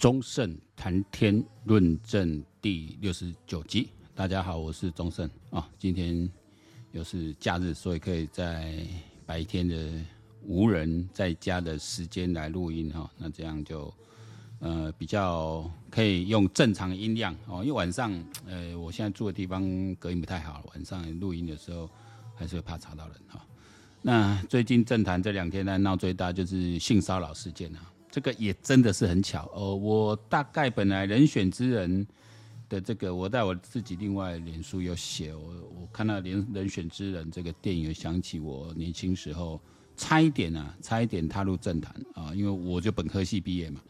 忠胜谈天论证第六十九集，大家好，我是忠胜啊。今天又是假日，所以可以在白天的无人在家的时间来录音哈。那这样就呃比较可以用正常音量哦，因为晚上呃我现在住的地方隔音不太好，晚上录音的时候还是会怕吵到人哈。那最近政坛这两天呢闹最大就是性骚扰事件啊。这个也真的是很巧哦，我大概本来人选之人的这个，我在我自己另外脸书有写，我我看到人人选之人这个电影，想起我年轻时候差一点啊，差一点踏入政坛啊，因为我就本科系毕业嘛。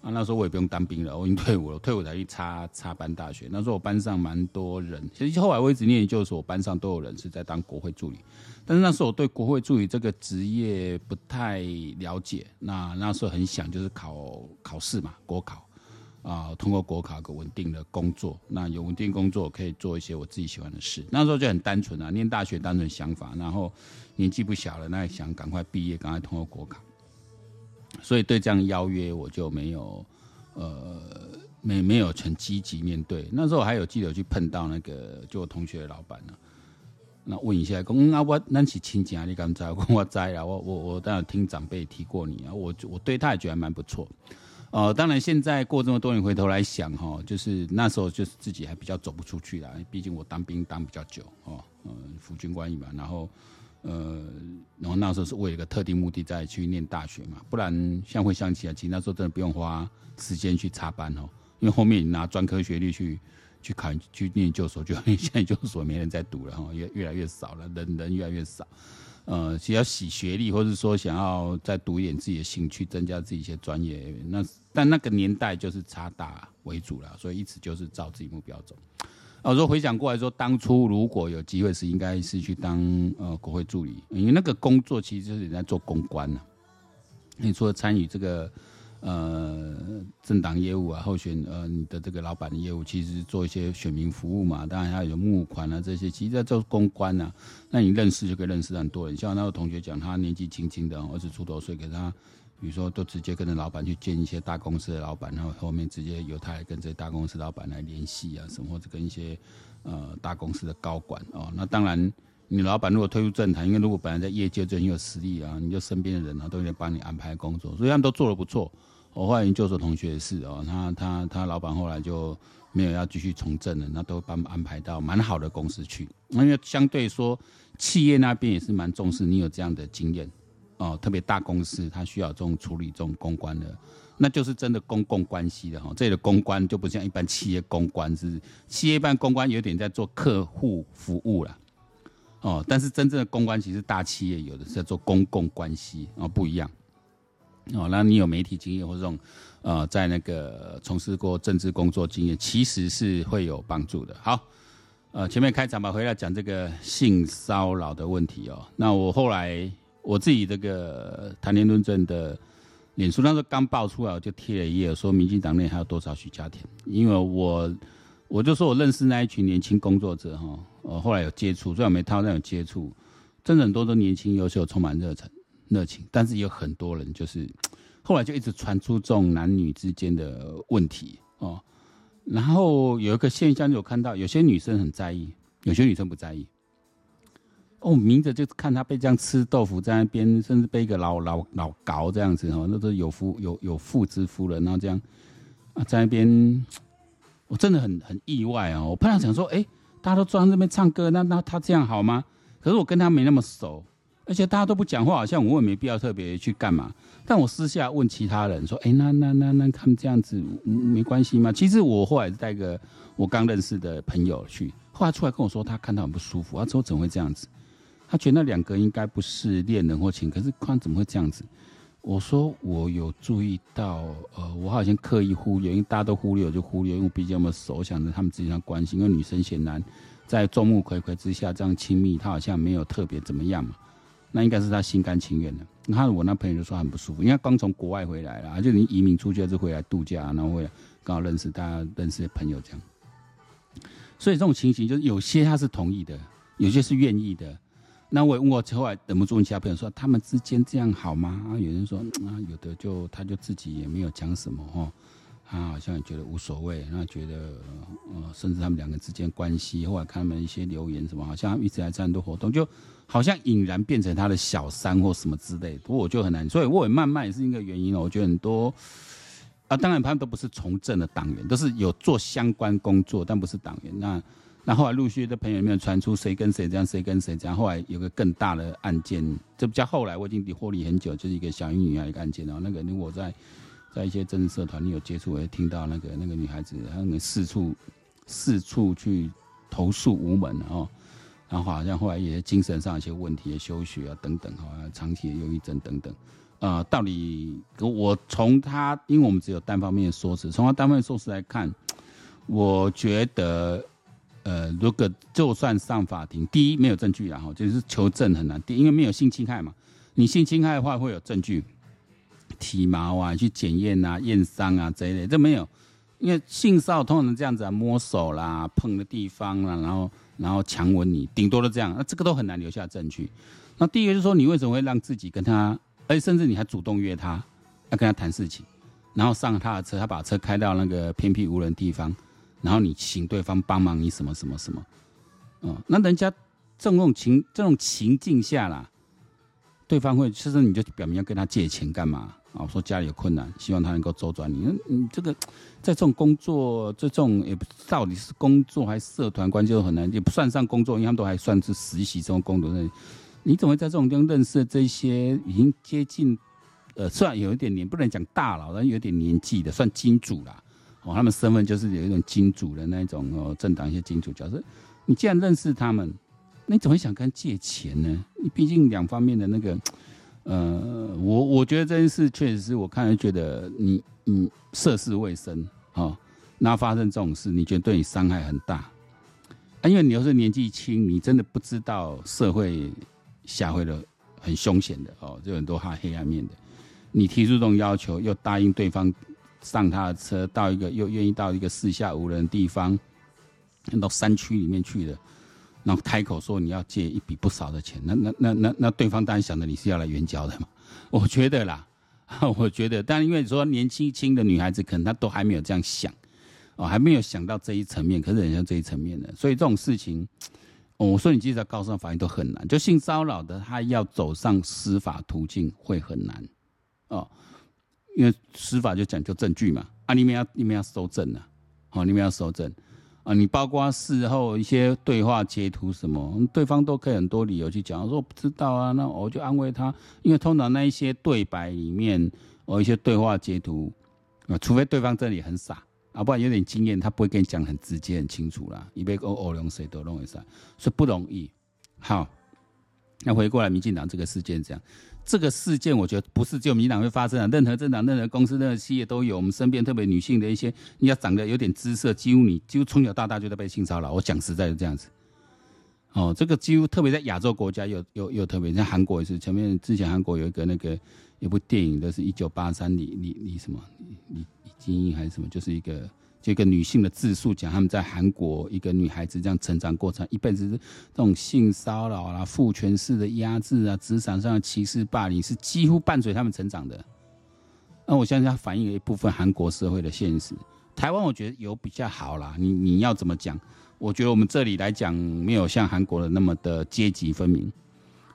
啊，那时候我也不用当兵了，我已经退伍了，退伍才去插插班大学。那时候我班上蛮多人，其实后来我一直念研究所，我班上都有人是在当国会助理。但是那时候我对国会助理这个职业不太了解，那那时候很想就是考考试嘛，国考啊，通过国考个稳定的工作，那有稳定工作可以做一些我自己喜欢的事。那时候就很单纯啊，念大学单纯想法，然后年纪不小了，那也想赶快毕业，赶快通过国考。所以对这样邀约我就没有，呃，没没有很积极面对。那时候还有记得去碰到那个就我同学的老板呢，那问一下，讲啊我咱是亲戚啊，你敢知？我我知啊，我我我当然听长辈提过你啊，我我对他也觉得蛮不错。呃，当然现在过这么多年回头来想哈，就是那时候就是自己还比较走不出去啦，毕竟我当兵当比较久哦，嗯，服军官役嘛，然后。呃，然后那时候是为了一个特定目的再去念大学嘛，不然像会想起来，其实那时候真的不用花时间去插班哦，因为后面你拿专科学历去去考去念研究所，就现在研究所没人在读了哈，越越来越少了，人人越来越少。呃，其实要洗学历，或者说想要再读一点自己的兴趣，增加自己一些专业，那但那个年代就是差大为主了，所以一直就是照自己目标走。我说回想过来说，当初如果有机会是应该是去当呃国会助理，因为那个工作其实就是你在做公关呢、啊。你除了参与这个呃政党业务啊，候选呃你的这个老板的业务，其实做一些选民服务嘛，当然还有募款啊这些，其实在做公关啊。那你认识就可以认识很多人，像那个同学讲，他年纪轻轻的二十出头岁，给他。比如说，都直接跟着老板去见一些大公司的老板，然后后面直接由他来跟这些大公司老板来联系啊，什么或者跟一些呃大公司的高管哦。那当然，你老板如果退出政坛，因为如果本来在业界就很有实力啊，你就身边的人啊都会帮你安排工作，所以他们都做的不错。我后来研究所同学也是哦，他他他老板后来就没有要继续从政了，那都帮安排到蛮好的公司去。那因为相对说，企业那边也是蛮重视你有这样的经验。哦，特别大公司，它需要这种处理这种公关的，那就是真的公共关系的哈。这里的公关就不像一般企业公关，是企业办公关有点在做客户服务了。哦，但是真正的公关其实大企业有的是在做公共关系，哦不一样。哦，那你有媒体经验或这种呃在那个从事过政治工作经验，其实是会有帮助的。好，呃前面开场吧，回来讲这个性骚扰的问题哦。那我后来。我自己这个谈天论政的脸书，那时候刚爆出来，我就贴了一页，说民进党内还有多少许家田。因为我我就说我认识那一群年轻工作者哈，呃后来有接触，虽然没他那种接触，真的很多都年轻优秀，充满热忱热情，但是有很多人就是 后来就一直传出这种男女之间的问题哦。然后有一个现象，就有看到有些女生很在意，有些女生不在意。哦，明着就看他被这样吃豆腐在那边，甚至被一个老老老搞这样子哈，那都有夫有有妇之夫人，然后这样啊在那边，我真的很很意外啊！我本来想说，哎，大家都坐在那边唱歌，那那他这样好吗？可是我跟他没那么熟，而且大家都不讲话，好像我也没必要特别去干嘛。但我私下问其他人说，哎，那那那那他们这样子没关系吗？其实我后来带个我刚认识的朋友去，后来出来跟我说，他看到很不舒服，他说怎么会这样子？他觉得那两个应该不是恋人或情，可是看怎么会这样子？我说我有注意到，呃，我好像刻意忽略，因为大家都忽略，我就忽略，因为我毕竟那么熟，想着他们之间的关系。因为女生显然在众目睽睽之下这样亲密，他好像没有特别怎么样嘛，那应该是他心甘情愿的。然后我那朋友就说很不舒服，因为刚从国外回来了，就你移民出去还是回来度假，然后回来刚好认识大家认识的朋友这样。所以这种情形就是有些他是同意的，有些是愿意的。那我问过，后来忍不住问其他朋友说，他们之间这样好吗？啊，有人说啊，有的就他就自己也没有讲什么哦，他好像也觉得无所谓，那觉得呃，甚至他们两个之间关系，后来看他们一些留言什么，好像一直还在很多活动，就好像俨然变成他的小三或什么之类。不过我就很难，所以我也慢慢也是一个原因了。我觉得很多啊，当然他们都不是从政的党员，都是有做相关工作，但不是党员那。那后来陆续的朋友里面传出谁跟谁这样，谁跟谁这样。后来有个更大的案件，这比较后来我已经脱离很久，就是一个小英女孩一个案件。然后那个，如果在在一些政治社团你有接触，我会听到那个那个女孩子，她四处四处去投诉无门哦。然后好像后来也精神上一些问题，休学啊等等，好像长期的忧郁症等等。啊，到底我从他，因为我们只有单方面的说辞，从他单方面的说辞来看，我觉得。呃，如果就算上法庭，第一没有证据，然后就是求证很难。第一，因为没有性侵害嘛，你性侵害的话会有证据，体毛啊，去检验啊，验伤啊这一类，这没有。因为性骚扰通常这样子啊，摸手啦，碰的地方啦，然后然后强吻你，顶多都这样，那这个都很难留下证据。那第一个就是说，你为什么会让自己跟他，哎，甚至你还主动约他，要跟他谈事情，然后上他的车，他把车开到那个偏僻无人地方。然后你请对方帮忙，你什么什么什么，哦，那人家这种情这种情境下啦，对方会其实你就表明要跟他借钱干嘛啊？说家里有困难，希望他能够周转你。你你这个在这种工作，这种也不到底是工作还是社团关系都很难，也不算上工作，因为他们都还算是实习这种工作。你怎么会在这种地方认识这些已经接近呃，虽然有一点年不能讲大佬，但有点年纪的，算金主啦。哦，他们身份就是有一种金主的那种哦，政党一些金主角色。你既然认识他们，那你怎么会想跟他借钱呢？你毕竟两方面的那个，呃，我我觉得这件事确实是我看来觉得你你涉世未深哦，那发生这种事，你觉得对你伤害很大啊？因为你又是年纪轻，你真的不知道社会下会的很凶险的哦，就很多哈黑暗面的。你提出这种要求，又答应对方。上他的车，到一个又愿意到一个四下无人的地方，到山区里面去的，然后开口说你要借一笔不少的钱，那那那那那对方当然想着你是要来援交的嘛。我觉得啦，我觉得，但因为说年轻轻的女孩子可能她都还没有这样想，哦，还没有想到这一层面，可是人家这一层面的，所以这种事情，我说你即使告上法院都很难，就性骚扰的，他要走上司法途径会很难，哦。因为司法就讲究证据嘛，啊，你们要你们要搜证啊，好，你们要搜证。啊，你包括事后一些对话截图什么，对方都可以很多理由去讲，说我不知道啊，那我就安慰他，因为通常那一些对白里面，哦，一些对话截图啊，除非对方这里很傻啊，不然有点经验，他不会跟你讲很直接很清楚啦，一杯欧欧龙谁都弄一下，所以不容易。好，那回过来，民进党这个事件这样。这个事件我觉得不是只有民党会发生啊，任何政党、任何公司、任何企业都有。我们身边特别女性的一些，你要长得有点姿色，几乎你几乎从小到大就在被性骚扰。我讲实在的这样子，哦，这个几乎特别在亚洲国家有有有特别，像韩国也是。前面之前韩国有一个那个有部电影，都是一九八三李李李什么李李金英还是什么，就是一个。这个女性的自述讲，他们在韩国一个女孩子这样成长过程，一辈子这种性骚扰啦、父权式的压制啊、职场上的歧视霸凌，是几乎伴随他们成长的。那我相信它反映了一部分韩国社会的现实。台湾我觉得有比较好啦，你你要怎么讲？我觉得我们这里来讲，没有像韩国的那么的阶级分明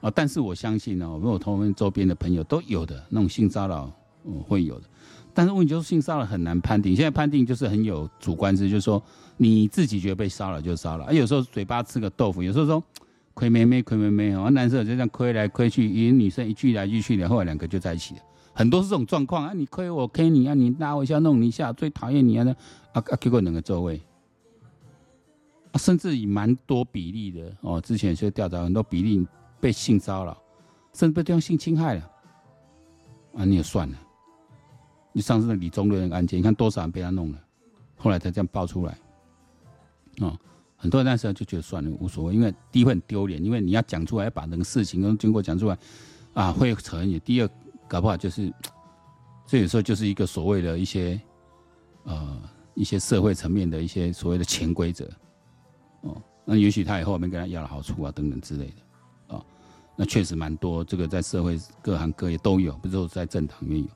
啊。但是我相信呢，我们我同们周边的朋友都有的那种性骚扰，嗯，会有的。但是问题就是性骚扰很难判定，现在判定就是很有主观性，就是说你自己觉得被骚扰就骚扰，而有时候嘴巴吃个豆腐，有时候说亏妹妹亏妹妹哦，男生就这样亏来亏去，一女生一句来一句去的，后来两个就在一起了，很多是这种状况啊，你亏我亏你啊，你拉我一下弄你一下，最讨厌你啊，啊啊给我两个座位，啊甚至以蛮多比例的哦，之前是调查很多比例被性骚扰，甚至被对方性侵害了，啊你也算了。你上次的李宗瑞那个案件，你看多少人被他弄了，后来才这样爆出来，哦，很多人那时候就觉得算了，无所谓，因为第一会很丢脸，因为你要讲出来，要把那个事情跟经过讲出来，啊，会扯很远。第二，搞不好就是，这有时候就是一个所谓的一些，呃，一些社会层面的一些所谓的潜规则，哦，那也许他以后没跟他要了好处啊，等等之类的，啊、哦，那确实蛮多，这个在社会各行各业都有，不是说在政党也有。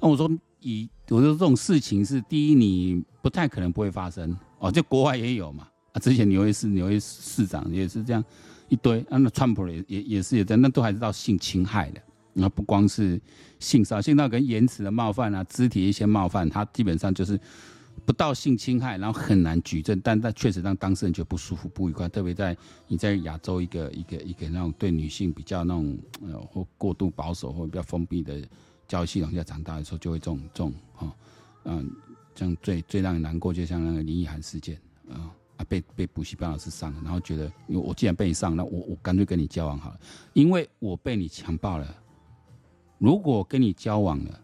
那我说以，我说这种事情是第一，你不太可能不会发生哦，就国外也有嘛。啊，之前纽约市纽约市长也是这样一堆，啊，那川普也也也是有在，那都还是到性侵害的。那不光是性骚，性骚跟言辞的冒犯啊，肢体一些冒犯，他基本上就是。不到性侵害，然后很难举证，但但确实让当事人觉得不舒服、不愉快。特别在你在亚洲一个一个一个那种对女性比较那种呃或过度保守或比较封闭的教育系统下长大的时候，就会这种这种哈嗯，这样最最让人难过，就像那个林奕涵事件啊啊被被补习班老师上了，然后觉得因为我既然被你上，那我我干脆跟你交往好了，因为我被你强暴了，如果跟你交往了。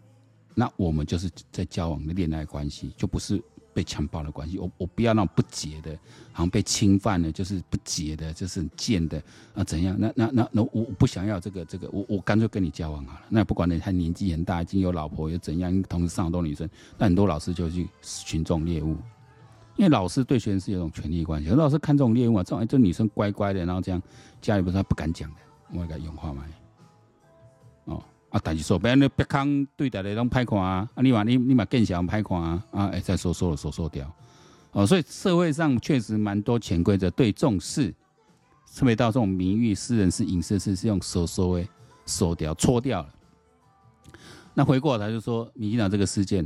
那我们就是在交往的恋爱关系，就不是被强暴的关系。我我不要那种不洁的，好像被侵犯了，就是不洁的，就是很贱的啊？怎样？那那那那我我不想要这个这个，我我干脆跟你交往好了。那不管你他年纪很大，已经有老婆又怎样，同时上很多女生，那很多老师就去群众猎物，因为老师对学生是有种权力关系。很多老师看这种猎物啊，这种这女生乖乖的，然后这样家里不是他不敢讲的，我给他用话嘛。啊，但是说别人的别康对待的拢歹看啊，啊，你话你你嘛更想歹看啊，啊，哎，再说说了说说掉，哦，所以社会上确实蛮多潜规则，对这种事，特别到这种名誉、私人、是隐私是，是用说说的说掉、搓掉了。那回过来就说，民进党这个事件，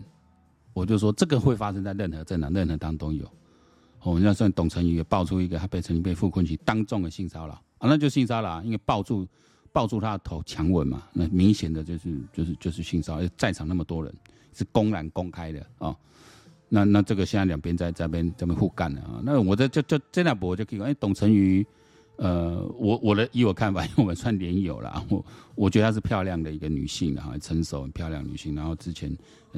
我就说这个会发生在任何政党、任何当中有。我们要算董成宇也爆出一个，他被曾经被傅昆萁当众的性骚扰啊，那就性骚扰，因为抱住。抱住他的头强吻嘛，那明显的就是就是就是性骚扰，在场那么多人是公然公开的啊、那那这个现在两边在这边这边互干了啊，那我这就就这两波就可以讲，哎，董成宇。呃，我我的以我看法，因为我们算连友了，我我觉得她是漂亮的一个女性，然后成熟很漂亮女性，然后之前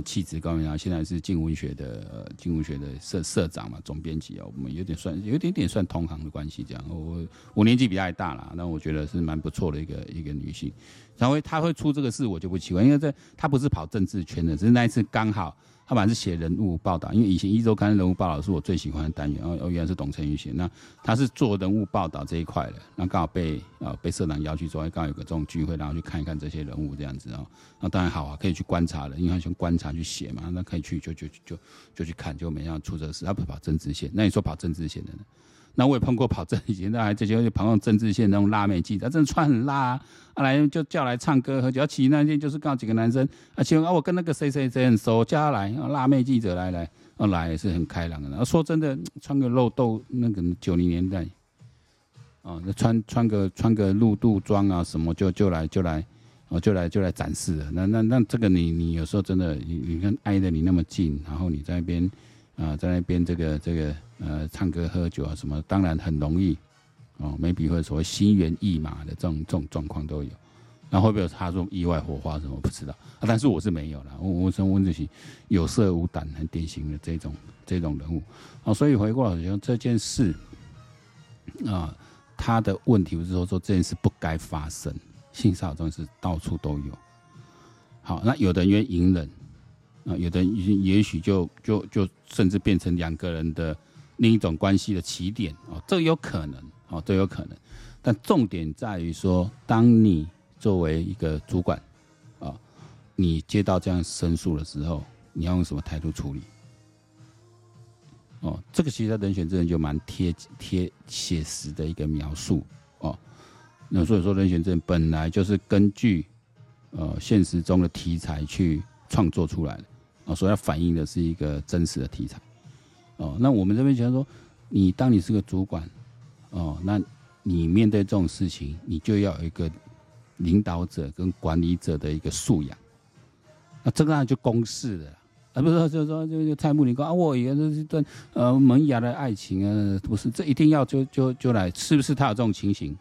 气质高，然后现在是静文学的镜文学的社社长嘛，总编辑啊，我们有点算有点点算同行的关系这样。我我年纪比她大了，那我觉得是蛮不错的一个一个女性。然后她会出这个事，我就不奇怪，因为这她不是跑政治圈的，只是那一次刚好。他本来是写人物报道，因为以前《一周刊》人物报道是我最喜欢的单元。哦哦，原来是董成宇写，那他是做人物报道这一块的。那刚好被呃被社长邀去做，刚好有个这种聚会，然后去看一看这些人物这样子哦。那当然好啊，可以去观察了，因为他先观察去写嘛，那可以去就就就就去看，就没想到出这事。他不跑政治线，那你说跑政治线的呢？那我也碰过跑政以前，那还这些跑那种政治线那种辣妹记者，真的穿很辣啊，啊来就叫来唱歌喝酒。其实那天就是刚几个男生，啊，请问啊，我跟那个谁谁谁很熟，叫他来，啊辣妹记者来来，啊来也是很开朗的。啊，说真的，穿个露肚那个九零年代，哦，那穿穿个穿个露肚装啊什么就就来就来，哦就来就来展示了。那那那这个你你有时候真的你你看挨得你那么近，然后你在那边。啊，在那边这个这个呃，唱歌喝酒啊什么，当然很容易哦没必会所谓心猿意马的这种这种状况都有。那会不会有他说意外火花什么不知道？但是我是没有了，我我说温子祺有色无胆，很典型的这种这种人物啊。所以回过来讲这件事啊，他的问题不是说说这件事不该发生，性骚扰这种事到处都有。好，那有的人愿意隐忍。啊，有的人也许就就就甚至变成两个人的另一种关系的起点哦，这有可能哦，这有可能。但重点在于说，当你作为一个主管啊，你接到这样申诉的时候，你要用什么态度处理？哦，这个其实在人选之人就蛮贴贴写实的一个描述哦。那所以说，人选之人本来就是根据呃现实中的题材去创作出来的。哦，所要反映的是一个真实的题材，哦，那我们这边觉得说，你当你是个主管，哦，那你面对这种事情，你就要有一个领导者跟管理者的一个素养，那这个当然就公事了，啊，不是就是说就就蔡慕林说啊，我以为这是一段呃萌芽的爱情啊，不是，这一定要就就就来，是不是他有这种情形？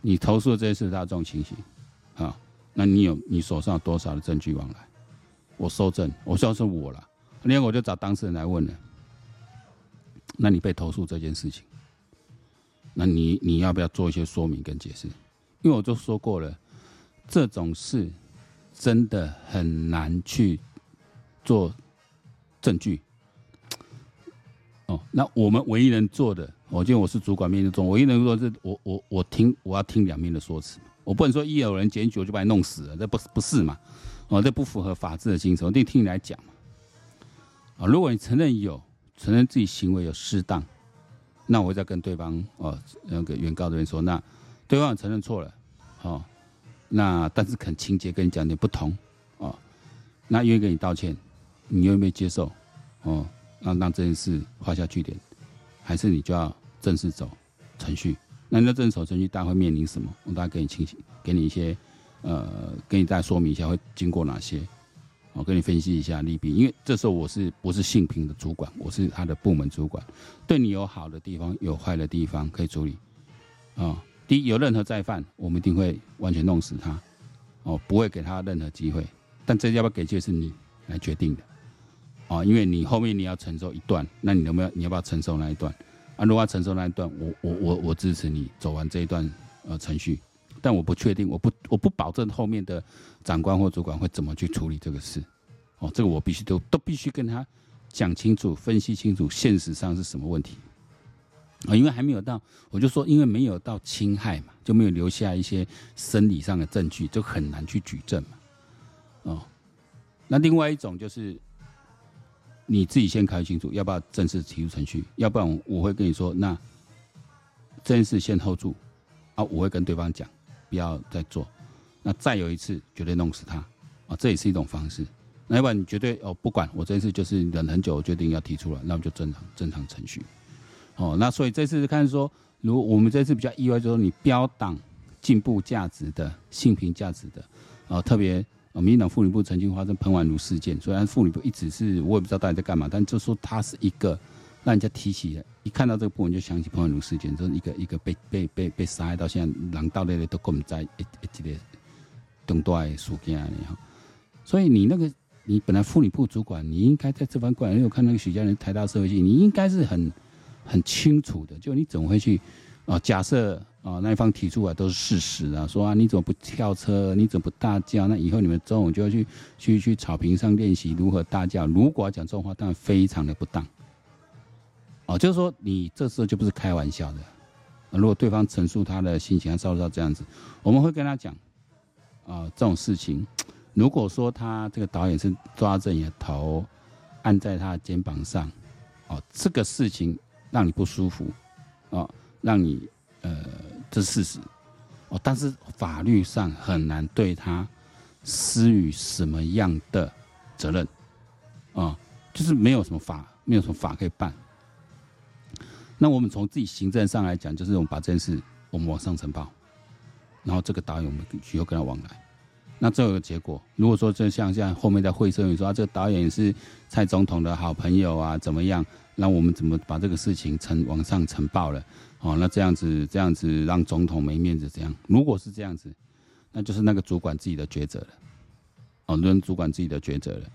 你投诉的这些事他有这种情形，啊，那你有你手上有多少的证据往来？我收证，我说是我了，另外我就找当事人来问了。那你被投诉这件事情，那你你要不要做一些说明跟解释？因为我就说过了，这种事真的很难去做证据。哦，那我们唯一能做的，我觉得我是主管面的中，我一能说是我我我听我要听两面的说辞，我不能说一有人检举我就把你弄死了，这不不是嘛？哦，这不符合法治的精神，我得听你来讲嘛。啊，如果你承认有，承认自己行为有失当，那我会再跟对方哦那个原告这边说，那对方承认错了，哦，那但是肯情节跟你讲点不同，哦，那愿意跟你道歉，你愿不愿意接受？哦，那让这件事画下句点，还是你就要正式走程序？那你的正式走程序，大家会面临什么？我大概给你清晰，给你一些呃，给你大概说明一下会经过哪些。我跟你分析一下利弊，因为这时候我是不是性平的主管，我是他的部门主管，对你有好的地方，有坏的地方可以处理。啊，第一，有任何再犯，我们一定会完全弄死他，哦，不会给他任何机会。但这要不要给就是你来决定的，啊，因为你后面你要承受一段，那你有没有你要不要承受那一段？啊，如果要承受那一段，我我我我支持你走完这一段呃程序。但我不确定，我不我不保证后面的长官或主管会怎么去处理这个事，哦，这个我必须都都必须跟他讲清楚、分析清楚，现实上是什么问题啊？因为还没有到，我就说，因为没有到侵害嘛，就没有留下一些生理上的证据，就很难去举证嘛，哦，那另外一种就是你自己先考虑清楚，要不要正式提出程序，要不然我会跟你说，那这件事先 hold 住啊，我会跟对方讲。不要再做，那再有一次绝对弄死他啊！这也是一种方式。那要不然你绝对哦，不管我这次就是忍很久，我决定要提出来，那我们就正常正常程序。哦，那所以这次看说，如我们这次比较意外，就是你标榜进步价值的、性平价值的，啊，特别民进党妇女部曾经发生彭婉如事件，虽然妇女部一直是我也不知道到底在干嘛，但就说它是一个。让人家提起了，一看到这个部门就想起彭婉如事件，就是一个一个被被被被杀害到现在，人到那里都跟我们在一一个东大事件里哈。所以你那个你本来妇女部主管，你应该在这方面，因为我看那个许家人台大社会系，你应该是很很清楚的。就你怎么会去啊？假设啊那一方提出来都是事实啊，说啊你怎么不跳车？你怎么不大叫？那以后你们中午就要去去去草坪上练习如何大叫。如果要讲这种话，当然非常的不当。哦，就是说你这时候就不是开玩笑的。如果对方陈述他的心情，他遭到这样子，我们会跟他讲，啊，这种事情，如果说他这个导演是抓着你的头，按在他的肩膀上，哦，这个事情让你不舒服，哦，让你呃，这是事实，哦，但是法律上很难对他施予什么样的责任，啊，就是没有什么法，没有什么法可以办。那我们从自己行政上来讲，就是我们把这件事我们往上呈报，然后这个导演我们需要跟他往来。那这有个结果，如果说就像像后面在会社里说，啊，这个导演是蔡总统的好朋友啊，怎么样？那我们怎么把这个事情呈往上呈报了？哦，那这样子这样子让总统没面子，这样如果是这样子，那就是那个主管自己的抉择了。哦，那主管自己的抉择了，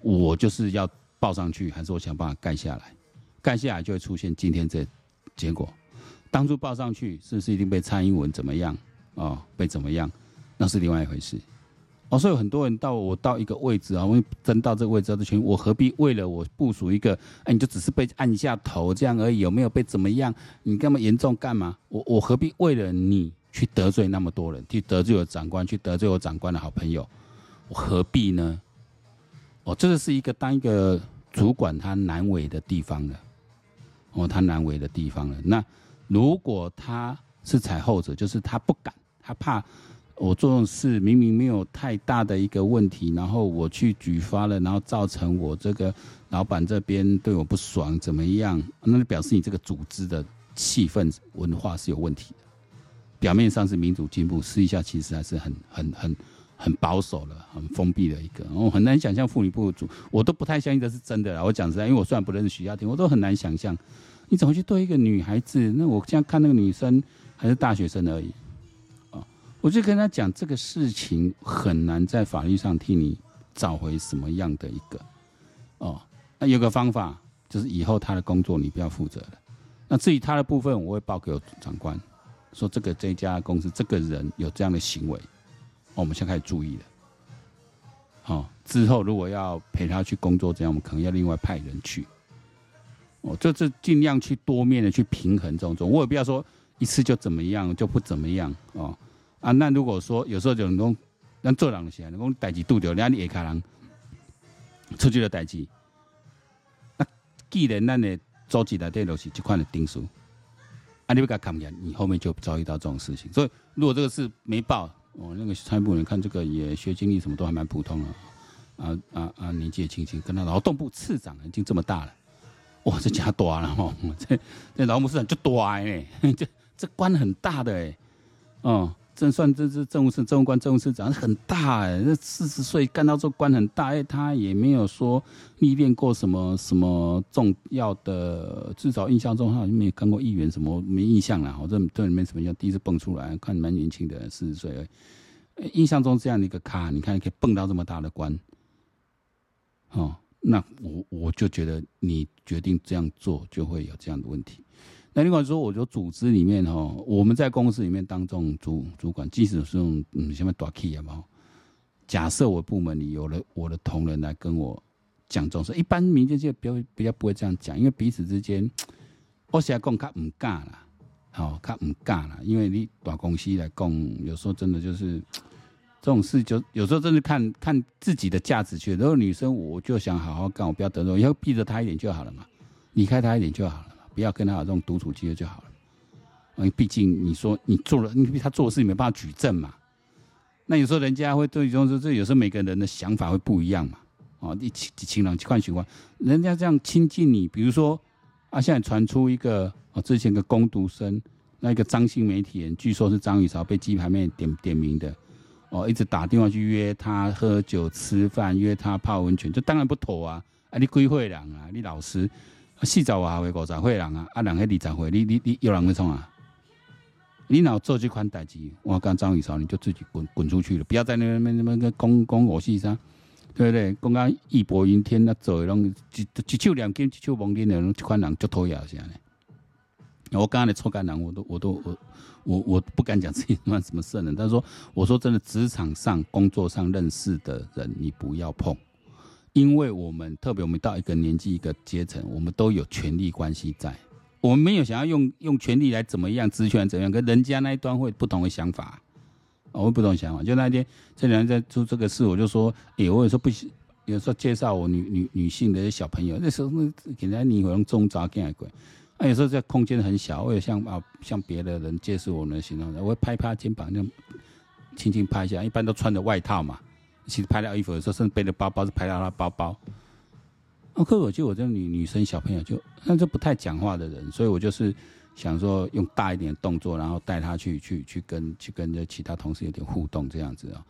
我就是要报上去，还是我想办法盖下来？盖下来就会出现今天这结果。当初报上去是不是一定被蔡英文怎么样？哦，被怎么样？那是另外一回事。哦，所以很多人到我到一个位置啊，我真到这个位置的群，我何必为了我部署一个？哎，你就只是被按下头这样而已，有没有被怎么样？你干嘛严重干嘛？我我何必为了你去得罪那么多人，去得罪我长官，去得罪我长官的好朋友？我何必呢？哦，这个是一个当一个主管他难为的地方了。哦，他难为的地方了。那如果他是采后者，就是他不敢，他怕我做事明明没有太大的一个问题，然后我去举发了，然后造成我这个老板这边对我不爽，怎么样？那就表示你这个组织的气氛文化是有问题的。表面上是民主进步，私底下其实还是很很很很保守了，很封闭的一个。我很难想象妇女部主，我都不太相信这是真的啦。我讲实在，因为我虽然不认识徐家婷，我都很难想象。你怎么去对一个女孩子？那我现在看那个女生还是大学生而已，啊，我就跟他讲这个事情很难在法律上替你找回什么样的一个，哦，那有个方法就是以后他的工作你不要负责了。那至于他的部分，我会报给长官，说这个这家公司这个人有这样的行为，我们现在开始注意了。好，之后如果要陪他去工作，这样我们可能要另外派人去。哦，就是尽量去多面的去平衡这种，我也不要说一次就怎么样就不怎么样哦啊。那如果说有时候就能够让做人些，能够代志拄着，人家你下卡人出去的代志，那既然咱的组织内底都是这款的定数，啊，你不给他看见，你后面就遭遇到这种事情。所以如果这个事没报，哦，那个参部人看这个也学经历什么都还蛮普通的。啊啊啊！年纪也轻轻，跟他劳动部次长已经这么大了，哇，这家大了哈！这这劳动部次长就大哎，这这官很大的哎，哦，正算这是政务司政务官政务司长很大哎，这四十岁干到这官很大哎，他也没有说历练过什么什么重要的，至少印象中他好像没有干过议员什么，没印象了。我这这里面什么叫第一次蹦出来，看蛮年轻的，四十岁，印象中这样的一个咖，你看可以蹦到这么大的官。哦，那我我就觉得你决定这样做就会有这样的问题。那另外说，我觉得组织里面哈，我们在公司里面当中主主管，即使是用嗯什么短 key 啊嘛，假设我部门里有了我的同仁来跟我讲这种事，一般民间就比较比较不会这样讲，因为彼此之间，我现在讲他唔干啦，好他唔干啦，因为你大公司来讲，有时候真的就是。这种事就有时候真的看看自己的价值去。如果女生，我就想好好干，我不要得罪，以后避着她一点就好了嘛，离开她一点就好了，不要跟他有这种独处机会就好了。因为毕竟你说你做了，你他做的事你没办法举证嘛。那有时候人家会对这种这有时候每个人的想法会不一样嘛。哦，一情情郎换情况，人家这样亲近你，比如说啊，现在传出一个哦，之前个攻读生，那一个张姓媒体人，据说是张雨潮被鸡排妹点点名的。哦，一直打电话去约他喝酒吃饭，约他泡温泉，这当然不妥啊！啊，你几岁人啊？你老师四十外岁五十岁人啊？啊，人迄二十岁，你你你有人会创啊？你哪做这款代志？我讲张雨潮，你就自己滚滚出去了，不要在那边那边跟公公我戏上，对不对？公讲义薄云天，那走拢一一手两斤，一手蒙脸的，这款人就讨厌些呢。我刚刚的臭干男，我都我都我我我不敢讲自己什么什么圣人，但是说我说真的，职场上工作上认识的人，你不要碰，因为我们特别我们到一个年纪一个阶层，我们都有权力关系在，我们没有想要用用权力来怎么样，职权怎样，跟人家那一端会不同的想法，我会不同想法。就那天这两天在做这个事，我就说，哎，我有时候不行有时候介绍我女女女性的小朋友，那时候那给人家你用中杂干鬼。啊，有时候这空间很小，我也像啊，像别的人介绍我们的形状，我会拍拍肩膀，那样轻轻拍一下。一般都穿着外套嘛，其实拍到衣服的时候，甚至背着包包是拍到他包包。啊，可我就我这女女生小朋友就那就不太讲话的人，所以我就是想说用大一点的动作，然后带他去去去跟去跟着其他同事有点互动这样子啊。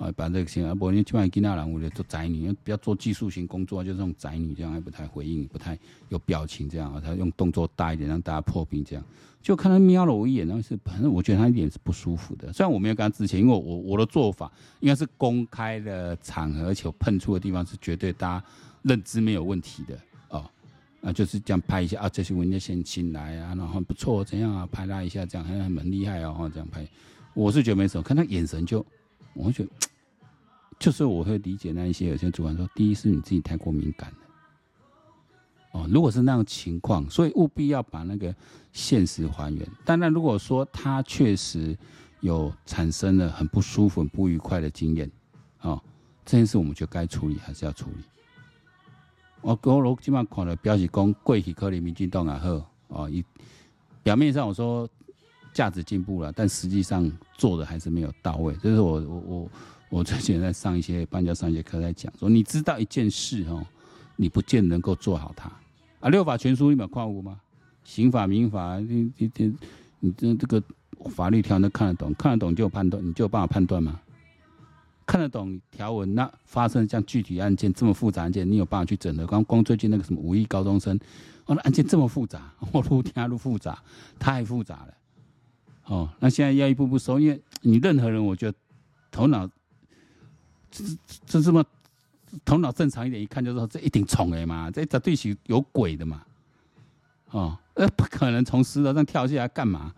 啊，把这个行啊，不，你起码跟那人，我觉得做宅女，比较做技术型工作，就是这种宅女这样还不太回应，不太有表情这样啊。他用动作大一点，让大家破冰这样。就看他瞄了我一眼，然后是反正我觉得他一点是不舒服的。虽然我没有跟他之前，因为我我的做法应该是公开的场合，而且我碰触的地方是绝对大家认知没有问题的哦。啊，就是这样拍一下啊，这些文件先进来啊，然后不错，怎样啊，拍他一下这样，还很厉害哦，这样拍，我是觉得没什么，看他眼神就，我会觉得。就是我会理解那一些有些主管说，第一是你自己太过敏感了，哦，如果是那样情况，所以务必要把那个现实还原。当然，如果说他确实有产生了很不舒服、很不愉快的经验，哦，这件事我们就该处理还是要处理。我我我基本上看了表示讲过去可能民进党也好，哦，一表面上我说价值进步了，但实际上做的还是没有到位。这是我我我。我之前在上一些班教上一节课，在讲说，你知道一件事哦，你不见能够做好它啊。六法全书你有看过吗？刑法、民法，你你你你这这个法律条文看得懂，看得懂就有判断，你就有办法判断吗？看得懂条文，那发生像具体案件这么复杂案件，你有办法去整合？光光最近那个什么五亿高中生，哦，那案件这么复杂，我越听越复杂，太复杂了。哦，那现在要一步步收，因为你任何人，我觉得头脑。这这这么头脑正常一点，一看就说这一定冲的嘛，这绝对是有鬼的嘛，哦，呃，不可能从石头上跳下来干嘛？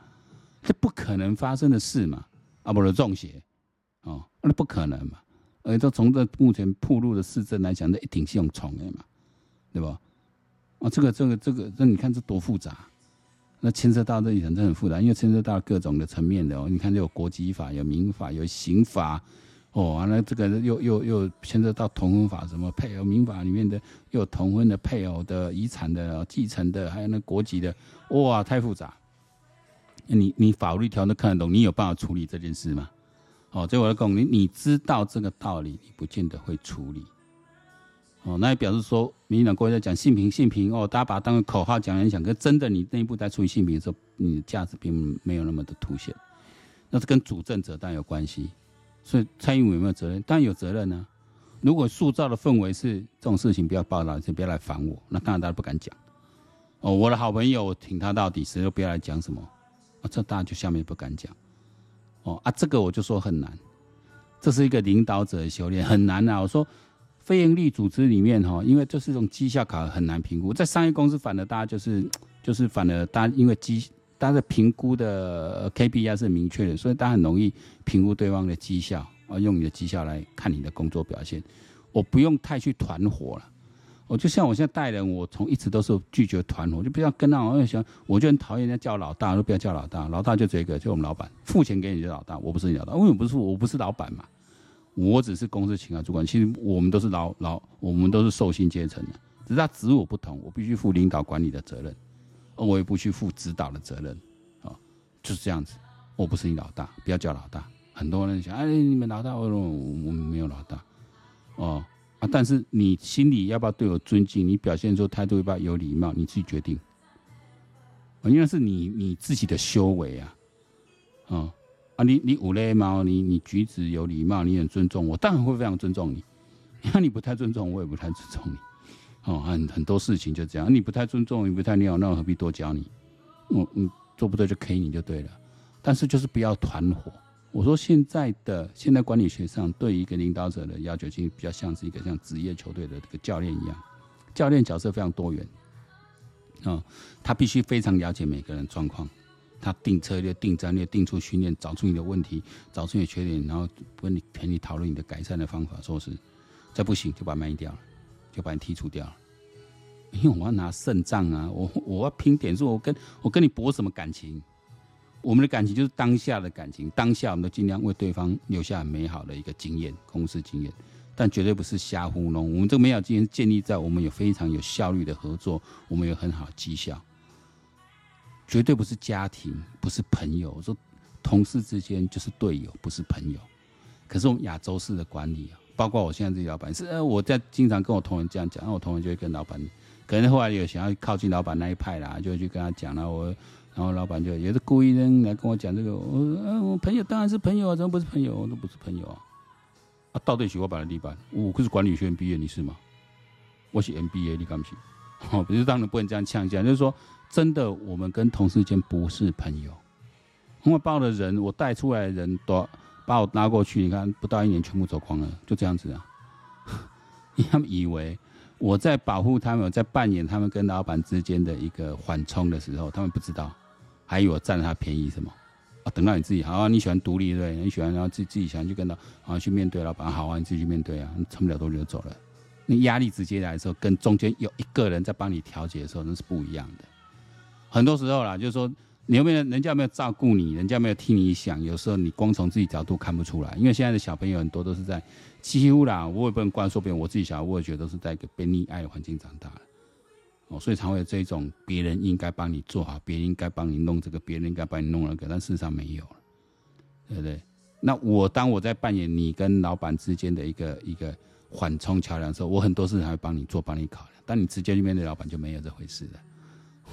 这不可能发生的事嘛，啊，不是中邪，哦，那不可能嘛，而且从这目前暴露的事证来讲，这一定是用冲的嘛，对吧？哦，这个这个这个，那你看这多复杂，那牵涉到这一层，这很复杂，因为牵涉到各种的层面的哦。你看，有国籍法，有民法，有刑法，哦，完了这个又又又牵涉到同婚法，什么配偶民法里面的又有同婚的配偶的遗产的继承的，还有那国籍的，哇，太复杂。你你法律条都看得懂，你有办法处理这件事吗？哦，这我来讲，你你知道这个道理，你不见得会处理。哦，那也表示说，民进党过去在讲性平性平哦，大家把它当成口号讲一讲，可是真的你内部在处理性平的时候，你的价值并没有那么的凸显。那是跟主政者当然有关系，所以蔡英文有没有责任？当然有责任呢、如果塑造的氛围是这种事情不要报道，就不要来烦我，那当然大家不敢讲。哦，我的好朋友，我挺他到底，谁都不要来讲什么。啊，这大家就下面不敢讲。哦啊，这个我就说很难，这是一个领导者的修炼，很难啊。我说，非营利组织里面哈，因为这是一种绩效考很难评估，在商业公司反而大家就是就是反而大家因为绩大家的评估的 KPI 是明确的，所以大家很容易评估对方的绩效啊，用你的绩效来看你的工作表现，我不用太去团伙了。我就像我现在带人，我从一直都是拒绝团伙，就不要跟那种。我想，我就很讨厌人家叫老大，都不要叫老大，老大就这个，就我们老板付钱给你的老大，我不是你老大，因为我不是我不是老板嘛，我只是公司情感主管。其实我们都是老老，我们都是受薪阶层的，只是他职务不同，我必须负领导管理的责任，我也不去负指导的责任，啊，就是这样子。我不是你老大，不要叫老大。很多人想，哎，你们老大，我我们没有老大，哦。啊！但是你心里要不要对我尊敬？你表现出态度要不要有礼貌？你自己决定。因为是你你自己的修为啊，啊啊！你你五类猫，你你举止有礼貌，你很尊重我，当然会非常尊重你。因 为你不太尊重，我也不太尊重你。哦，很很多事情就这样。你不太尊重，你不太礼貌，那我何必多教你？嗯嗯，做不对就 K 你就对了。但是就是不要团伙。我说现在的现在管理学上对一个领导者的要求，其实比较像是一个像职业球队的这个教练一样，教练角色非常多元，啊，他必须非常了解每个人状况，他定策略、定战略、定出训练，找出你的问题，找出你的缺点，然后跟你陪你讨论你的改善的方法，说是再不行就把它卖掉了，就把你剔除掉了，因为我要拿胜仗啊，我我要拼点数，我跟我跟你搏什么感情？我们的感情就是当下的感情，当下我们都尽量为对方留下很美好的一个经验，公司经验，但绝对不是瞎糊弄。我们这个美好经验建立在我们有非常有效率的合作，我们有很好的绩效，绝对不是家庭，不是朋友。我说同事之间就是队友，不是朋友。可是我们亚洲式的管理啊，包括我现在这个老板，是呃我在经常跟我同仁这样讲，那我同仁就会跟老板，可能后来有想要靠近老板那一派啦，就会去跟他讲了我。然后老板就也是故意人来跟我讲这个，我说，嗯，我朋友当然是朋友啊，怎么不是朋友？我都不是朋友啊。啊，到底喜欢板的地板，我可是管理学院毕业，你是吗？我是 MBA，你敢不信？哦，不是当然不能这样呛讲，就是说真的，我们跟同事间不是朋友。因为报的人，我带出来的人都把我拉过去，你看不到一年全部走光了，就这样子啊。他们以为。我在保护他们，在扮演他们跟老板之间的一个缓冲的时候，他们不知道，还以为我占了他便宜什么啊？等到你自己好啊，你喜欢独立对？你喜欢然后自自己想去跟他啊去面对老板，好啊，你自己去面对啊，撑不了多久就走了。那压力直接来的时候，跟中间有一个人在帮你调节的时候，那是不一样的。很多时候啦，就是说你有没有人家有没有照顾你，人家没有替你想，有时候你光从自己角度看不出来，因为现在的小朋友很多都是在。几乎啦，我也不能怪说别人，我自己小孩我也觉得都是在一个被溺爱的环境长大的，哦，所以才会有这种别人应该帮你做好，别人应该帮你弄这个，别人应该帮你弄那个，但事实上没有，对不对？那我当我在扮演你跟老板之间的一个一个缓冲桥梁的时候，我很多事情还会帮你做，帮你考量。但你直接去面对老板就没有这回事了，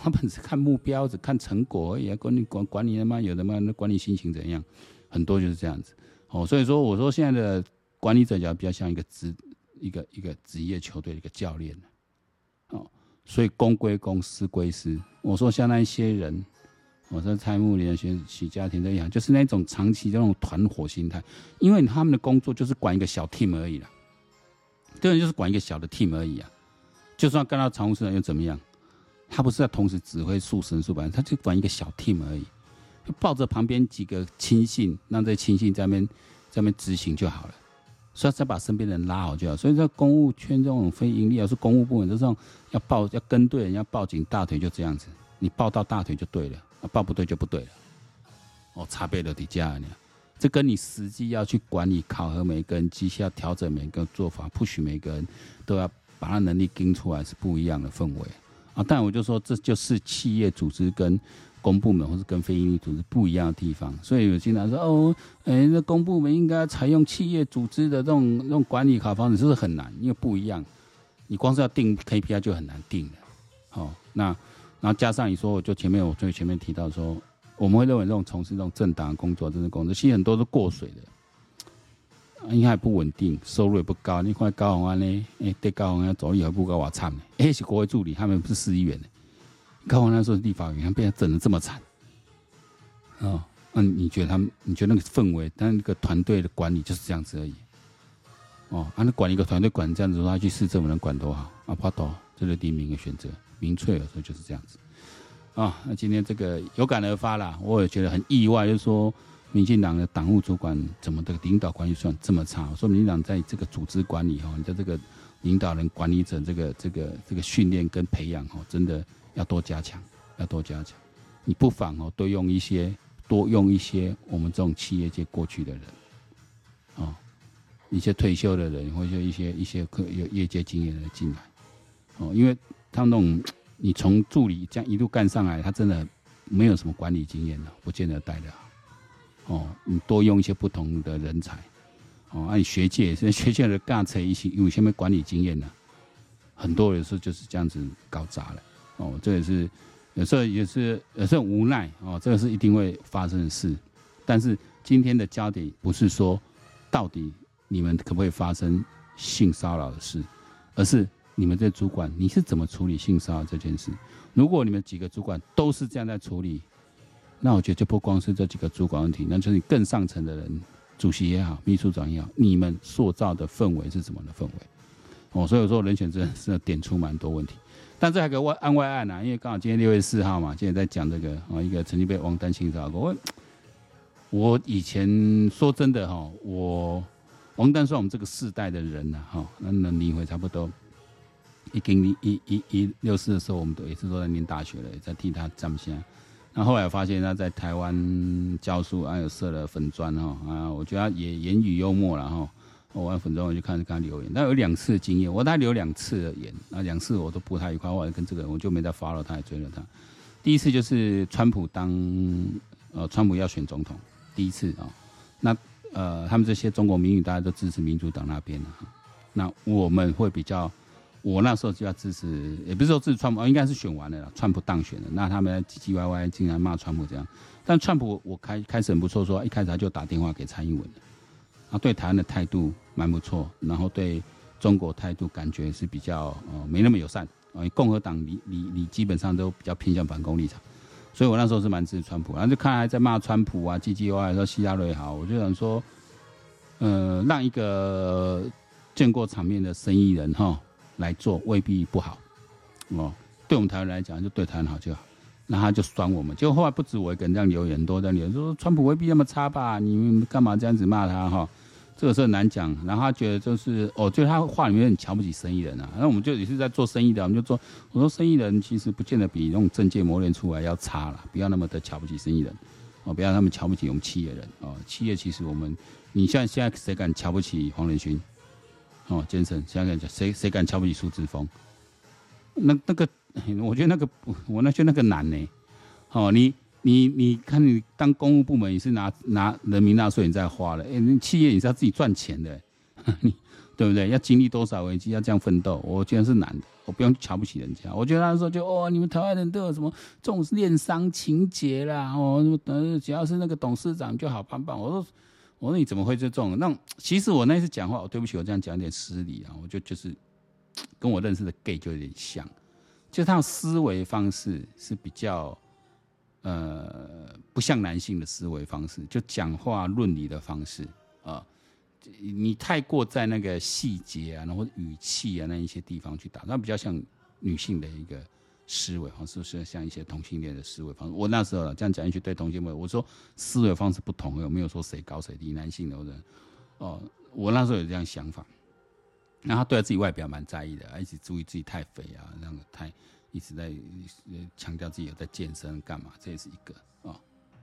老板只看目标，只看成果而已，管你管管你他妈有的嘛，那管你心情怎样，很多就是这样子。哦，所以说我说现在的。管理者就比较像一个职一个一个职业球队的一个教练，哦，所以公归公，私归私。我说像那一些人，我说蔡木林、许许家庭这样，就是那种长期这种团伙心态，因为他们的工作就是管一个小 team 而已啦，对，就是管一个小的 team 而已啊。就算干到常务市长又怎么样？他不是在同时指挥数十数百人，他就管一个小 team 而已，就抱着旁边几个亲信，让这亲信在那边在那边执行就好了。所以再把身边的人拉好就好。所以在公务圈这种非营利，而是公务部门，这种要抱要跟对人家报警大腿就这样子，你抱到大腿就对了，抱不对就不对了。哦，差别的底价呢？这跟你实际要去管理、考核每个人绩效、调整每个做法、不许每个人都要把他能力盯出来，是不一样的氛围啊。但我就说，这就是企业组织跟公部门或是跟非营利组织不一样的地方。所以有经常说，哦，哎，那公部门应该采用企业组织的这种这种管理考方式，是不是很难，因为不一样。你光是要定 KPI 就很难定了。好，那然后加上你说，我就前面我最前面提到说。我们会认为这种从事这种政党工作、政治工作，其实很多是过水的，应该也不稳定，收入也不高。你看高虹安呢？哎，对高虹安走以后不高我惨呢。哎，是国会助理，他们不是市议员的。高虹安说是立法委员，被他整得这么惨。哦，那你觉得他们？你觉得那个氛围？但那个团队的管理就是这样子而已。哦，啊，那管一个团队管这样子，他去市政府能管多好？啊，不多，这是第一名的选择，民粹的时候就是这样子。啊、哦，那今天这个有感而发啦，我也觉得很意外，就是说，民进党的党务主管怎么的领导关系算这么差？说民进党在这个组织管理哈，你在这个领导人、管理者这个这个这个训练跟培养哈，真的要多加强，要多加强。你不妨哦，多用一些，多用一些我们这种企业界过去的人，哦，一些退休的人，或者一些一些可有业界经验的进来，哦，因为他那种。你从助理这样一路干上来，他真的没有什么管理经验的，不见得带得好。哦，你多用一些不同的人才，哦，按、学界，现 在学界的干才一些有些没管理经验的，很多有时候就是这样子搞砸了。哦，这也是有时候也是有时候无奈哦，这个是一定会发生的事。但是今天的焦点不是说到底你们可不可以发生性骚扰的事，而是。你们这主管，你是怎么处理性骚扰这件事？如果你们几个主管都是这样在处理，那我觉得就不光是这几个主管问题，那就是你更上层的人，主席也好，秘书长也好，你们塑造的氛围是怎么的氛围？哦，所以说人选真的是点出蛮多问题。但这还个外案外案啊，因为刚好今天六月四号嘛，今天在讲这个啊，一个曾经被王丹性骚扰过。我以前说真的哈，我王丹算我们这个世代的人呐哈，那能离婚差不多。一零一一一六四的时候，我们都也是都在念大学了，在替他站线。那后来发现他在台湾教书，还有设了粉专哈啊，我觉得他也言语幽默了哈。我玩粉专我就看着他留言，他有两次经验，我大概留两次的言，那两次我都不太愉快，我跟这个人我就没再发了他，也追了他。第一次就是川普当呃川普要选总统，第一次啊，那呃他们这些中国民运大家都支持民主党那边，那我们会比较。我那时候就要支持，也不是说支持川普，应该是选完了啦，川普当选了。那他们唧唧歪歪，竟然骂川普这样。但川普我开开始很不错，说一开始他就打电话给蔡英文，他对台湾的态度蛮不错，然后对中国态度感觉是比较呃没那么友善。呃，共和党你你你基本上都比较偏向反攻立场，所以我那时候是蛮支持川普。然后就看还在骂川普啊，唧唧歪歪说希拉瑞好，我就想说，呃，让一个见过场面的生意人哈。来做未必不好，哦，对我们台湾来讲，就对台湾好就好。那他就酸我们，结果后来不止我一个人这样留言，很多在留言说川普未必那么差吧？你们干嘛这样子骂他哈？这个是很难讲。然后他觉得就是，哦，就他话里面很瞧不起生意人啊。那我们就也是在做生意的，我们就做，我说生意人其实不见得比那种政界磨练出来要差了，不要那么的瞧不起生意人，哦，不要他们瞧不起我们企业人，哦，企业其实我们，你像现在谁敢瞧不起黄仁勋？哦，杰森，现在讲谁谁敢瞧不起苏之峰？那那个，我觉得那个，我那觉得那个难呢。哦，你你你看，你当公务部门，你是拿拿人民纳税你在花了，哎，企业你是要自己赚钱的，你对不对？要经历多少危机，要这样奋斗，我觉得是难的。我不用瞧不起人家，我觉得他说就哦，你们台湾人都有什么这种恋商情节啦，哦，等只要是那个董事长就好棒棒。我说。我说你怎么会这种？那其实我那次讲话，我对不起，我这样讲有点失礼啊。我就就是跟我认识的 gay 就有点像，就他的思维方式是比较呃不像男性的思维方式，就讲话论理的方式啊。你太过在那个细节啊，然后语气啊那一些地方去打，那比较像女性的一个。思维方式是像一些同性恋的思维方式？我那时候这样讲一句，对同性恋，我说思维方式不同，有没有说谁高谁低？男性的人哦，我那时候有这样想法。然后他对他自己外表蛮在意的，一直注意自己太肥啊，那个太一直在强调自己有在健身干嘛，这也是一个、哦。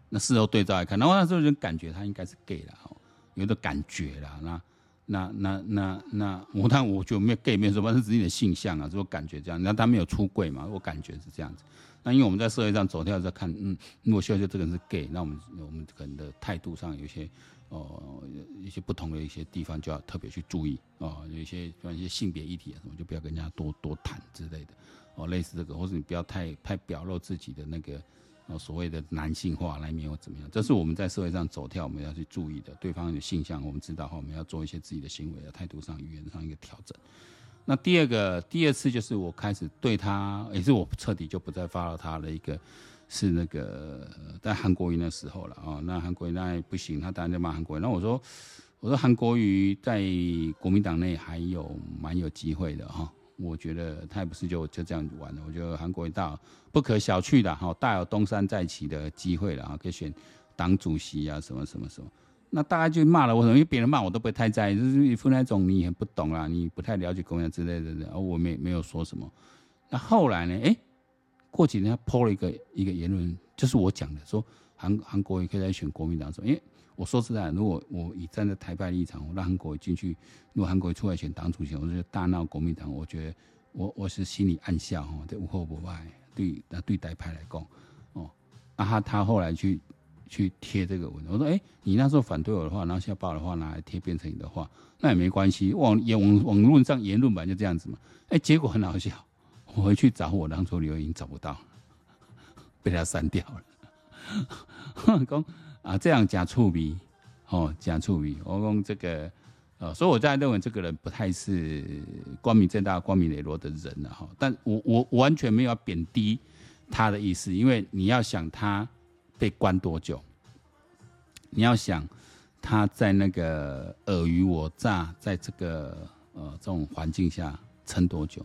那事后对照来看，然后那时候就感觉他应该是 gay 了，哦，有的感觉啦。那那那那那我但我就没有 gay 没有说，反正是自己的性向啊，就感觉这样。那他没有出柜嘛，我感觉是这样子。那因为我们在社会上走跳在看，嗯，如果需要就这个人是 gay，那我们我们可能的态度上有些。哦，一些不同的一些地方就要特别去注意哦。有一些像一些性别议题啊什么，就不要跟人家多多谈之类的哦。类似这个，或者你不要太太表露自己的那个哦所谓的男性化来面或怎么样，这是我们在社会上走跳我们要去注意的。对方的性向我们知道后，我们要做一些自己的行为的态度上、语言上一个调整。那第二个，第二次就是我开始对他，也是我彻底就不再发了他的一个。是那个在韩国瑜那时候了啊，那韩国瑜那不行，他当然就骂韩国瑜。那我说，我说韩国瑜在国民党内还有蛮有机会的哈，我觉得他也不是就就这样子玩的。我觉得韩国瑜大不可小觑的哈，大有东山再起的机会了啊，可以选党主席啊，什么什么什么。那大家就骂了我什么，因为别人骂我都不会太在意，就是一副那种你很不懂啊，你不太了解公园之类的，而我没没有说什么。那后来呢？哎、欸。过几天他 po 了一个一个言论，就是我讲的，说韩韩国也可以来选国民党，说，因为我说实在，如果我以站在台派立场，我让韩国瑜进去，如果韩国瑜出来选党主席，我就大闹国民党，我觉得我我是心里暗笑哈，这无后不败，对那对台派来讲，哦，那他他后来去去贴这个文，我说，哎、欸，你那时候反对我的话，然后现在把我的话拿来贴变成你的话，那也没关系，网言网网络上言论版就这样子嘛，哎、欸，结果很好笑。我回去找我当初留言找不到，被他删掉了。讲啊，这样假触笔哦，假触笔。我用这个，呃，所以我在认为这个人不太是光明正大、光明磊落的人了哈。但我我完全没有贬低他的意思，因为你要想他被关多久，你要想他在那个尔虞我诈，在这个呃这种环境下撑多久。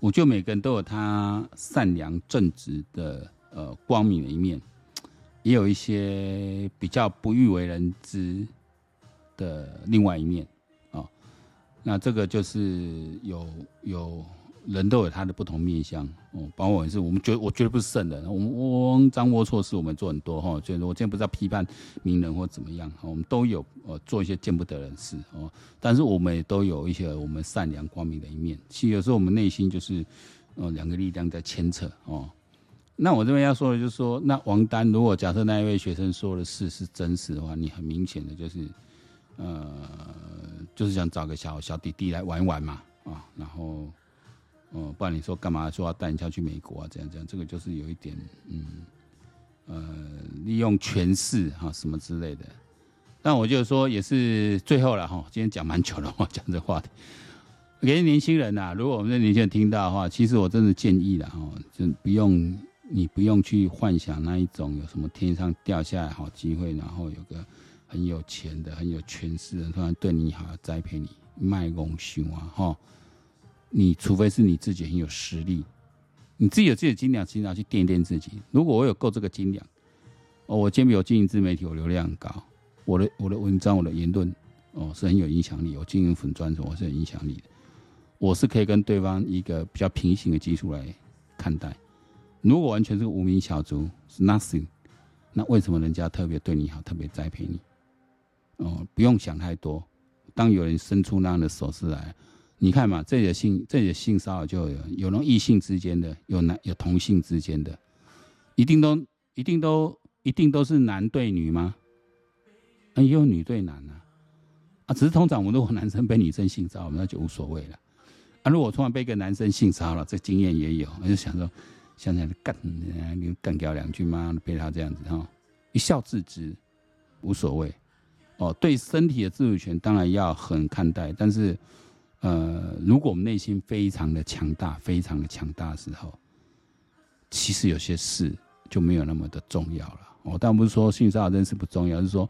我觉得每个人都有他善良正直的呃光明的一面，也有一些比较不欲为人知的另外一面啊、哦。那这个就是有有人都有他的不同面相哦。包括我也是，我们觉我绝对不是圣人，我们龌龊错事我们做很多哈。所以我今天不是要批判名人或怎么样，我们都有呃做一些见不得人事哦。但是我们也都有一些我们善良光明的一面，其实有时候我们内心就是，呃，两个力量在牵扯哦。那我这边要说的就是说，那王丹如果假设那一位学生说的事是真实的话，你很明显的就是，呃，就是想找个小小弟弟来玩一玩嘛啊，然后，呃，不然你说干嘛说要带人家去美国啊？这样这样，这个就是有一点，嗯，呃，利用权势哈什么之类的。但我就说也是最后了哈，今天讲蛮久了，我讲这话题。给年轻人呐、啊，如果我们的年轻人听到的话，其实我真的建议了哈，就不用你不用去幻想那一种有什么天上掉下来好机会，然后有个很有钱的、很有权势的突然对你好，栽培你卖功勋啊哈。你除非是你自己很有实力，你自己有自己的斤两，其实要去掂掂自己。如果我有够这个斤两，哦，我今天有经营自媒体，我流量很高。我的我的文章，我的言论，哦，是很有影响力。我经营粉专，我是有影响力的。我是可以跟对方一个比较平行的基础来看待。如果完全是个无名小卒，是 nothing，那为什么人家特别对你好，特别栽培你？哦，不用想太多。当有人伸出那样的手势来，你看嘛，这里的性，这里的性骚扰就有有那异性之间的，有男有同性之间的，一定都一定都一定都是男对女吗？啊也有女对男啊，啊，只是通常我们如果男生被女生性骚扰，那就无所谓了。啊，如果突然被一个男生性骚扰，这经验也有，我就想说，想起来干，你干掉两句妈的，被他这样子哈，一笑置之，无所谓。哦，对身体的自主权当然要很看待，但是，呃，如果我们内心非常的强大，非常的强大的时候，其实有些事就没有那么的重要了。哦，但不是说性骚扰这件事不重要，是说。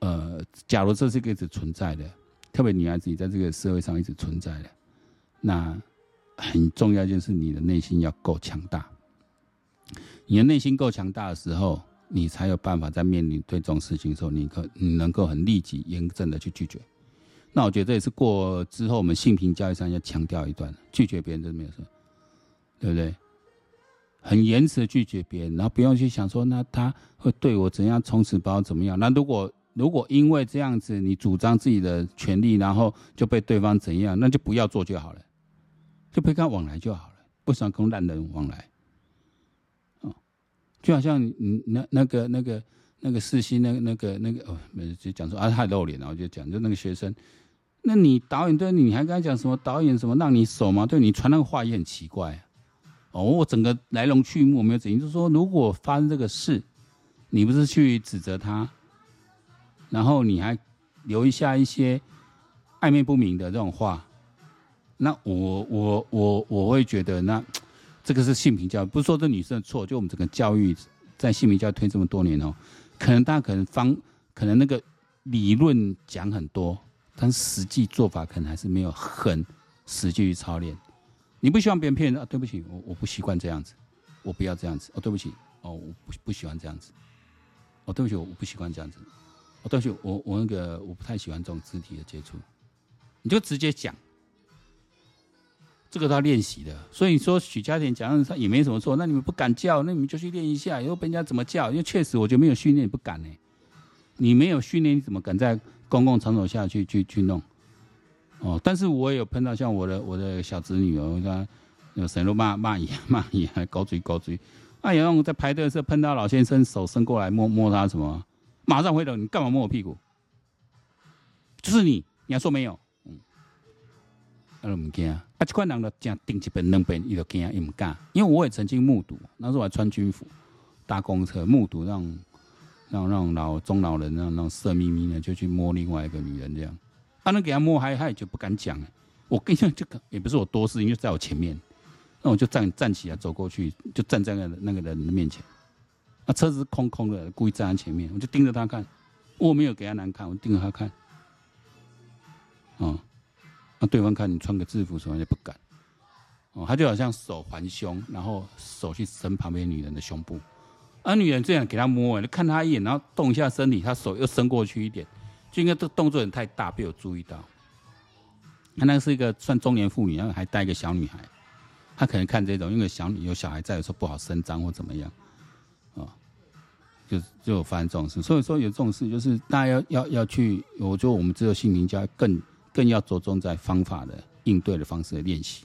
呃，假如这是一个一直存在的，特别女孩子你在这个社会上一直存在的，那很重要就是你的内心要够强大。你的内心够强大的时候，你才有办法在面临对这种事情的时候，你可你能够很立即、严正的去拒绝。那我觉得这也是过之后我们性平教育上要强调一段，拒绝别人真的没有错，对不对？很严词的拒绝别人，然后不用去想说那他会对我怎样，从此把我怎么样？那如果如果因为这样子你主张自己的权利，然后就被对方怎样，那就不要做就好了，就不跟他往来就好了，不想跟烂人往来。哦，就好像你那那个那个那个世新那个那个那个哦，就讲说啊太露脸了，我就讲就那个学生。那你导演对你还跟他讲什么导演什么让你守吗？对你传那个话也很奇怪。哦，我整个来龙去脉我没有怎样，就是说如果发生这个事，你不是去指责他，然后你还留下一些暧昧不明的这种话，那我我我我会觉得那这个是性平教育，不是说这女生的错，就我们整个教育在性平教育推这么多年哦，可能大家可能方可能那个理论讲很多。但实际做法可能还是没有很实际去操练。你不希望别人骗人啊？对不起，我我不习惯这样子，我不要这样子。哦，对不起，哦，我不不喜欢这样子。哦，对不起，我不习惯这样子。哦，对不起，我我那个我不太喜欢这种肢体的接触。你就直接讲，这个都要练习的。所以说许家田讲他也没什么错。那你们不敢叫，那你们就去练一下，以后被人家怎么叫？因为确实我觉得没有训练不敢呢。你没有训练，你怎么敢在？公共场所下去去去弄，哦，但是我也有碰到像我的我的小侄女哦，她有神路骂骂爷骂爷还高追高追，啊，有那种在排队的时候碰到老先生手伸过来摸摸他什么，马上回头，你干嘛摸我屁股？就是你，你还说没有？啊，唔惊啊，啊，这块人都这样顶一本两本，伊就惊，伊唔敢，因为我也曾经目睹，那时候我还穿军服搭公车，目睹那种。让让老中老人让让色眯眯的就去摸另外一个女人这样，他能给他摸还他也就不敢讲。我跟你讲，这个也不是我多事，因为在我前面，那我就站站起来走过去，就站在那个那个人的面前。啊，车子空空的，故意站在前面，我就盯着他看。我没有给他难看，我盯着他看。嗯，那对方看你穿个制服什么也不敢。哦，他就好像手环胸，然后手去伸旁边女人的胸部。而女人这样给他摸，你看他一眼，然后动一下身体，他手又伸过去一点，就应该这个动作有点太大，被我注意到。他那是一个算中年妇女，然后还带一个小女孩，他可能看这种，因为小女有小孩在，有时候不好声张或怎么样，啊，就就有发生这种事。所以说有这种事，就是大家要要要去，我觉得我们只有性平教更更要着重在方法的应对的方式的练习，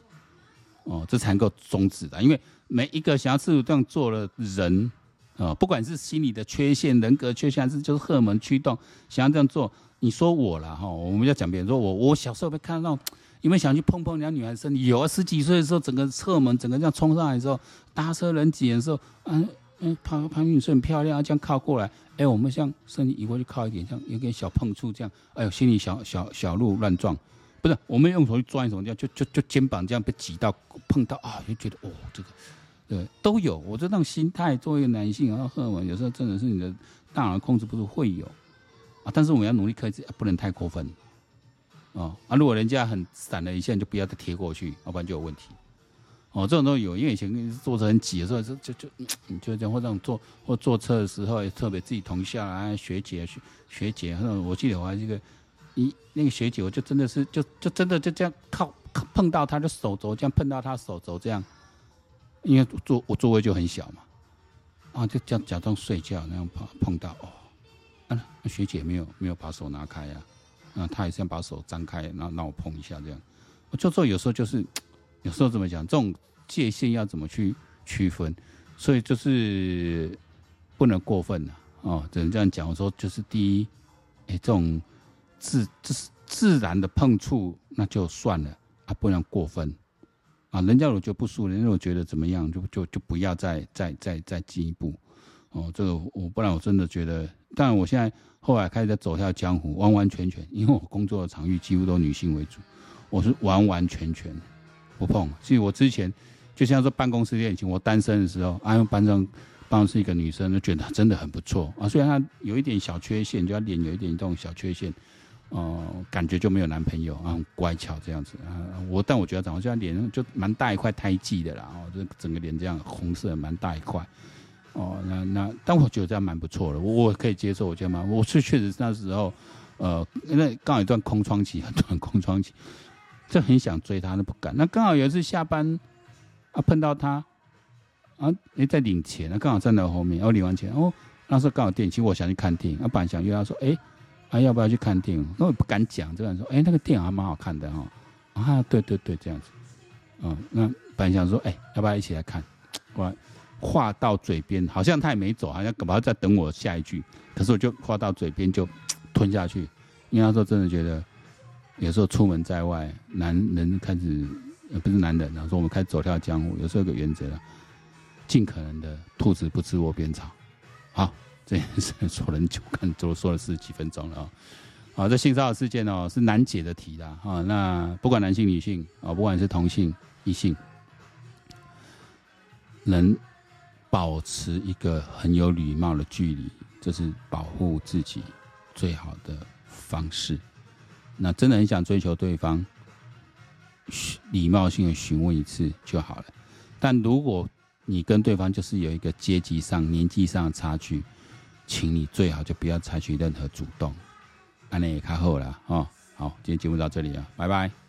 哦，这才能够终止的。因为每一个想要自主这样做的人。啊，不管是心理的缺陷、人格缺陷，还是就是荷尔蒙驱动，想要这样做，你说我了哈，我们要讲别人，说我我小时候被看到，有没有想去碰碰人家女孩子身体？有啊，十几岁的时候，整个荷尔蒙整个这样冲上来的时候，搭车人挤的时候，嗯嗯，旁旁边女生很漂亮啊，这样靠过来，哎，我们像身体移过去靠一点，像有点小碰触这样，哎呦，心里小小小鹿乱撞，不是，我们用手去抓什么，这样就就就肩膀这样被挤到碰到啊，就觉得哦这个。对，都有。我这种心态，作为一个男性，然后荷尔蒙有时候真的是你的大脑控制不住，会有啊。但是我们要努力克制，不能太过分哦。啊，如果人家很闪了一下，你就不要再贴过去，要不然就有问题。哦，这种都有，因为以前坐车很挤的时候，就就就你就这样，或这种坐或坐车的时候，特别自己同校啊学姐学学姐，那我记得我还这个一那个学姐，我就真的是就就真的就这样靠碰到她的手肘，这样碰到她手肘这样。因为座我座位就很小嘛，啊，就这样假装睡觉那样碰碰到哦，啊，学姐没有没有把手拿开呀，啊，她也是要把手张开，然后让我碰一下这样。我就坐有时候就是，有时候怎么讲，这种界限要怎么去区分，所以就是不能过分了哦。只能这样讲，我说就是第一，哎，这种自这是自然的碰触那就算了啊，不能过分。啊，人家如果觉得不舒服，人家如果觉得怎么样，就就就不要再再再再进一步。哦，这个我不然我真的觉得，但我现在后来开始在走下江湖，完完全全，因为我工作的场域几乎都女性为主，我是完完全全不碰。所以我之前就像说办公室恋情，我单身的时候，啊，班上办公室一个女生，就觉得真的很不错啊，虽然她有一点小缺陷，就她脸有一点这种小缺陷。哦、感觉就没有男朋友啊，很乖巧这样子啊。我但我觉得长得像脸就蛮大一块胎记的啦，哦，这整个脸这样红色蛮大一块。哦，那那但我觉得这样蛮不错的，我可以接受，我觉得蛮，我是确实那时候呃，那刚好一段空窗期，很短空窗期，就很想追他，那不敢。那刚好有一次下班啊，碰到他啊，哎，在领钱，啊，刚好站在我后面，我领完钱，哦，那时候刚好电影，其实我想去看电影，啊，本来想约他说，哎，啊，要不要去看电影？那我不敢讲，这样说，哎，那个电影还蛮好看的哈，啊，对对对，这样子，嗯，那本来想说，哎，要不要一起来看？我话到嘴边，好像他也没走，好像搞不好在等我下一句，可是我就话到嘴边就。吞下去，因为那时候真的觉得，有时候出门在外，男人开始，不是男人，然后说我们开始走跳江湖，有时候有个原则，尽可能的兔子不吃窝边草。好，这件事说了很久，看都说了十几分钟了啊。好，这性骚扰事件哦是难解的题的啊。那不管男性女性啊，不管是同性异性，能保持一个很有礼貌的距离，这是保护自己。最好的方式，那真的很想追求对方，礼貌性的询问一次就好了。但如果你跟对方就是有一个阶级上、年纪上的差距，请你最好就不要采取任何主动。安内也卡后了哦。好，今天节目到这里啊，拜拜。